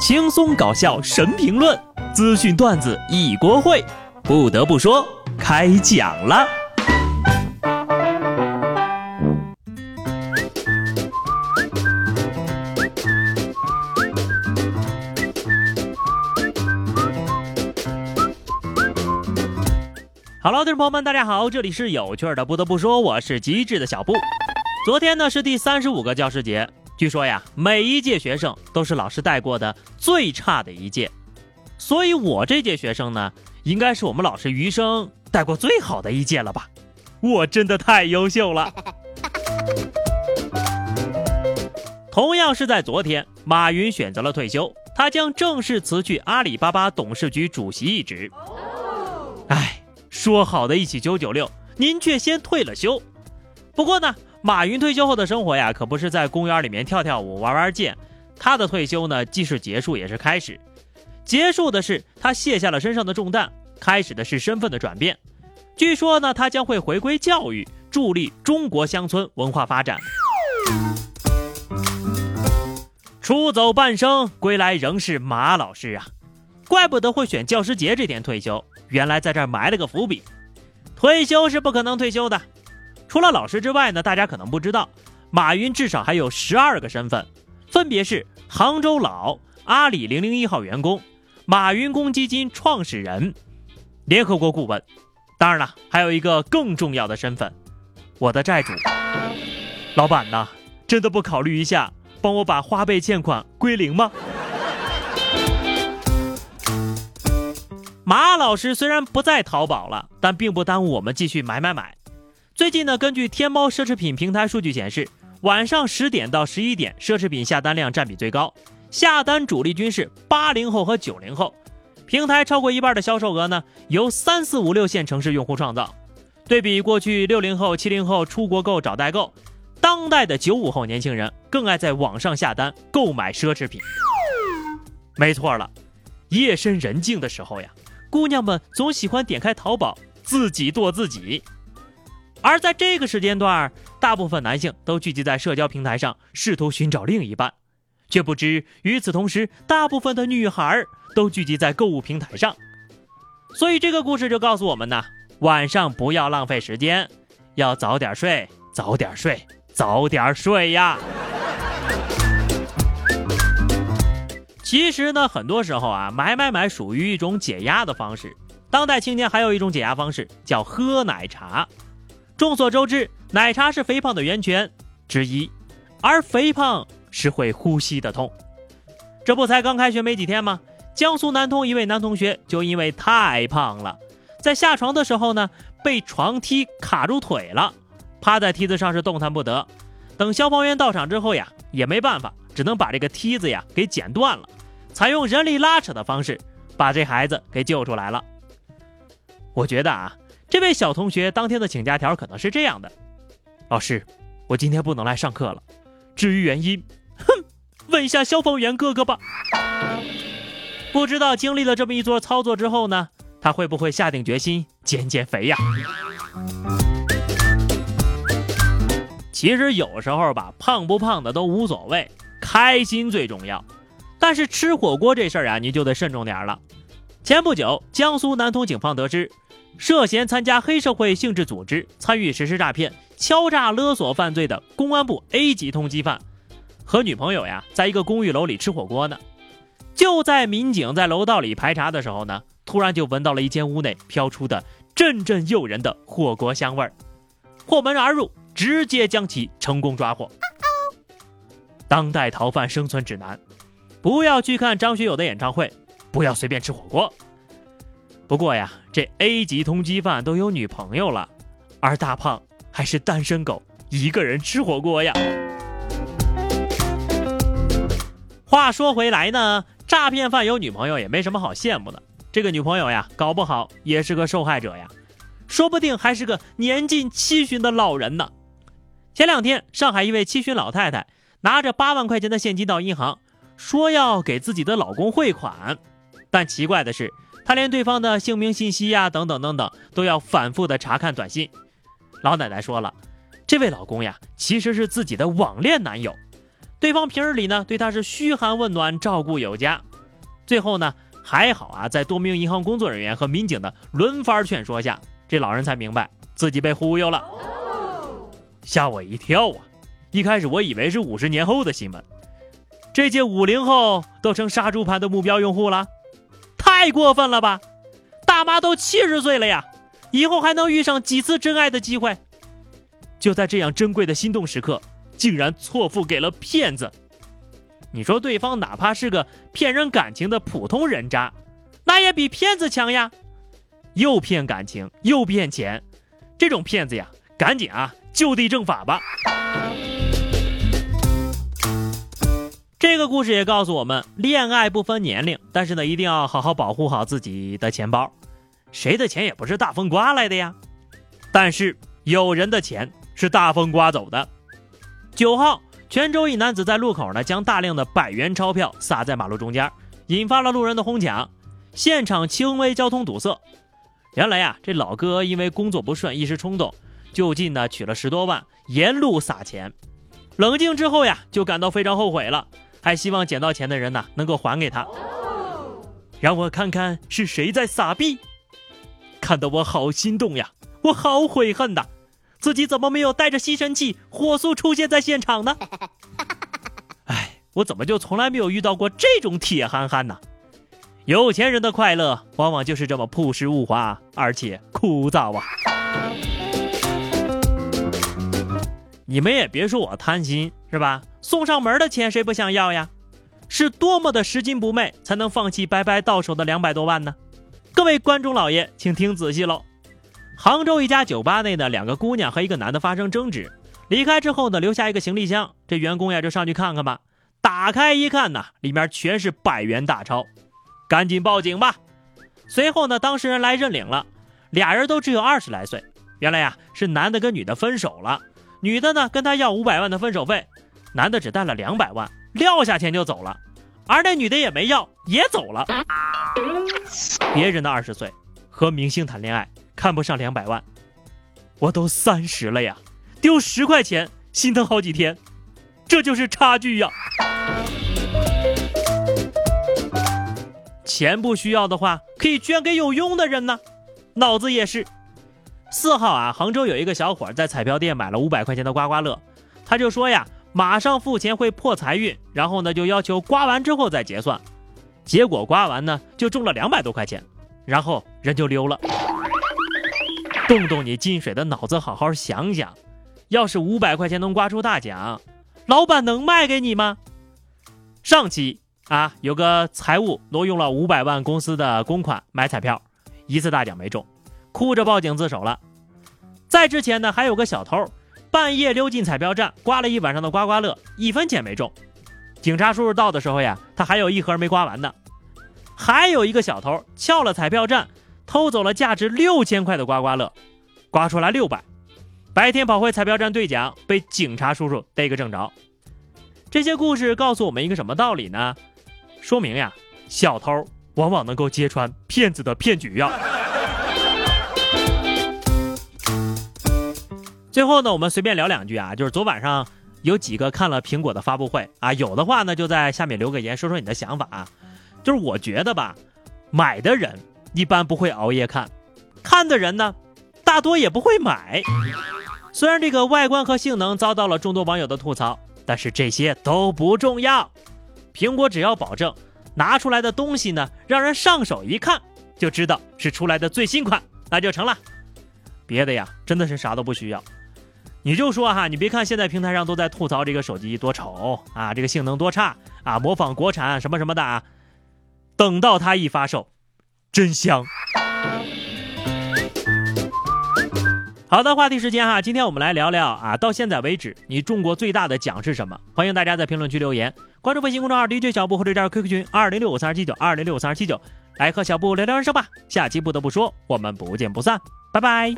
轻松搞笑神评论，资讯段子一锅烩。不得不说，开讲了。Hello，听众朋友们，大家好，这里是有趣的。不得不说，我是机智的小布。昨天呢是第三十五个教师节，据说呀，每一届学生都是老师带过的最差的一届，所以我这届学生呢，应该是我们老师余生带过最好的一届了吧？我真的太优秀了。同样是在昨天，马云选择了退休，他将正式辞去阿里巴巴董事局主席一职。哎，说好的一起九九六，您却先退了休。不过呢。马云退休后的生活呀，可不是在公园里面跳跳舞、玩玩剑。他的退休呢，既是结束，也是开始。结束的是他卸下了身上的重担，开始的是身份的转变。据说呢，他将会回归教育，助力中国乡村文化发展。出走半生，归来仍是马老师啊！怪不得会选教师节这天退休，原来在这儿埋了个伏笔。退休是不可能退休的。除了老师之外呢，大家可能不知道，马云至少还有十二个身份，分别是杭州佬、阿里零零一号员工、马云公积金创始人、联合国顾问，当然了，还有一个更重要的身份，我的债主。老板呐，真的不考虑一下，帮我把花呗欠款归零吗？马老师虽然不在淘宝了，但并不耽误我们继续买买买。最近呢，根据天猫奢侈品平台数据显示，晚上十点到十一点，奢侈品下单量占比最高，下单主力军是八零后和九零后。平台超过一半的销售额呢，由三四五六线城市用户创造。对比过去六零后、七零后出国购找代购，当代的九五后年轻人更爱在网上下单购买奢侈品。没错了，夜深人静的时候呀，姑娘们总喜欢点开淘宝自己剁自己。而在这个时间段，大部分男性都聚集在社交平台上，试图寻找另一半，却不知与此同时，大部分的女孩都聚集在购物平台上。所以这个故事就告诉我们呢：晚上不要浪费时间，要早点睡，早点睡，早点睡呀。其实呢，很多时候啊，买买买属于一种解压的方式。当代青年还有一种解压方式，叫喝奶茶。众所周知，奶茶是肥胖的源泉之一，而肥胖是会呼吸的痛。这不才刚开学没几天吗？江苏南通一位男同学就因为太胖了，在下床的时候呢，被床梯卡住腿了，趴在梯子上是动弹不得。等消防员到场之后呀，也没办法，只能把这个梯子呀给剪断了，采用人力拉扯的方式把这孩子给救出来了。我觉得啊。这位小同学当天的请假条可能是这样的：老师，我今天不能来上课了。至于原因，哼，问一下消防员哥哥吧。不知道经历了这么一桌操作之后呢，他会不会下定决心减减肥呀？其实有时候吧，胖不胖的都无所谓，开心最重要。但是吃火锅这事儿啊，你就得慎重点了。前不久，江苏南通警方得知。涉嫌参加黑社会性质组织、参与实施诈骗、敲诈勒索犯罪的公安部 A 级通缉犯，和女朋友呀，在一个公寓楼里吃火锅呢。就在民警在楼道里排查的时候呢，突然就闻到了一间屋内飘出的阵阵诱人的火锅香味儿，破门而入，直接将其成功抓获。当代逃犯生存指南：不要去看张学友的演唱会，不要随便吃火锅。不过呀，这 A 级通缉犯都有女朋友了，而大胖还是单身狗，一个人吃火锅呀。话说回来呢，诈骗犯有女朋友也没什么好羡慕的。这个女朋友呀，搞不好也是个受害者呀，说不定还是个年近七旬的老人呢。前两天，上海一位七旬老太太拿着八万块钱的现金到银行，说要给自己的老公汇款，但奇怪的是。他连对方的姓名信息呀，等等等等，都要反复的查看短信。老奶奶说了，这位老公呀，其实是自己的网恋男友。对方平日里呢，对她是嘘寒问暖，照顾有加，最后呢，还好啊，在多名银行工作人员和民警的轮番劝说下，这老人才明白自己被忽悠了，吓我一跳啊！一开始我以为是五十年后的新闻，这届五零后都成杀猪盘的目标用户了，太过分了吧！大妈都七十岁了呀，以后还能遇上几次真爱的机会？就在这样珍贵的心动时刻，竟然错付给了骗子。你说对方哪怕是个骗人感情的普通人渣，那也比骗子强呀！又骗感情又骗钱，这种骗子呀，赶紧啊就地正法吧！这个故事也告诉我们，恋爱不分年龄，但是呢，一定要好好保护好自己的钱包。谁的钱也不是大风刮来的呀，但是有人的钱。是大风刮走的。九号，泉州一男子在路口呢，将大量的百元钞票撒在马路中间，引发了路人的哄抢，现场轻微交通堵塞。原来呀，这老哥因为工作不顺，一时冲动，就近呢取了十多万，沿路撒钱。冷静之后呀，就感到非常后悔了，还希望捡到钱的人呢能够还给他。让我看看是谁在撒币，看得我好心动呀，我好悔恨呐。自己怎么没有带着吸尘器火速出现在现场呢？哎，我怎么就从来没有遇到过这种铁憨憨呢？有钱人的快乐往往就是这么朴实无华，而且枯燥啊！你们也别说我贪心是吧？送上门的钱谁不想要呀？是多么的拾金不昧，才能放弃白白到手的两百多万呢？各位观众老爷，请听仔细喽！杭州一家酒吧内的两个姑娘和一个男的发生争执，离开之后呢，留下一个行李箱。这员工呀就上去看看吧。打开一看呢，里面全是百元大钞，赶紧报警吧。随后呢，当事人来认领了，俩人都只有二十来岁。原来呀，是男的跟女的分手了，女的呢跟他要五百万的分手费，男的只带了两百万，撂下钱就走了，而那女的也没要，也走了。别人的二十岁，和明星谈恋爱。看不上两百万，我都三十了呀，丢十块钱心疼好几天，这就是差距呀。钱不需要的话，可以捐给有用的人呢。脑子也是。四号啊，杭州有一个小伙在彩票店买了五百块钱的刮刮乐，他就说呀，马上付钱会破财运，然后呢就要求刮完之后再结算，结果刮完呢就中了两百多块钱，然后人就溜了。动动你进水的脑子，好好想想，要是五百块钱能刮出大奖，老板能卖给你吗？上期啊，有个财务挪用了五百万公司的公款买彩票，一次大奖没中，哭着报警自首了。在之前呢，还有个小偷半夜溜进彩票站，刮了一晚上的刮刮乐，一分钱没中。警察叔叔到的时候呀，他还有一盒没刮完呢。还有一个小偷撬了彩票站。偷走了价值六千块的刮刮乐，刮出来六百，白天跑回彩票站兑奖，被警察叔叔逮个正着。这些故事告诉我们一个什么道理呢？说明呀，小偷往往能够揭穿骗子的骗局呀。最后呢，我们随便聊两句啊，就是昨晚上有几个看了苹果的发布会啊，有的话呢就在下面留个言，说说你的想法啊。就是我觉得吧，买的人。一般不会熬夜看，看的人呢，大多也不会买。虽然这个外观和性能遭到了众多网友的吐槽，但是这些都不重要。苹果只要保证拿出来的东西呢，让人上手一看就知道是出来的最新款，那就成了。别的呀，真的是啥都不需要。你就说哈，你别看现在平台上都在吐槽这个手机多丑啊，这个性能多差啊，模仿国产什么什么的啊，等到它一发售。真香！好的，话题时间哈，今天我们来聊聊啊，到现在为止你中过最大的奖是什么？欢迎大家在评论区留言，关注微信公众号 DJ 小布或者加入 QQ 群二零六五三二七九二零六五三二七九，来和小布聊聊人生吧。下期不得不说，我们不见不散，拜拜。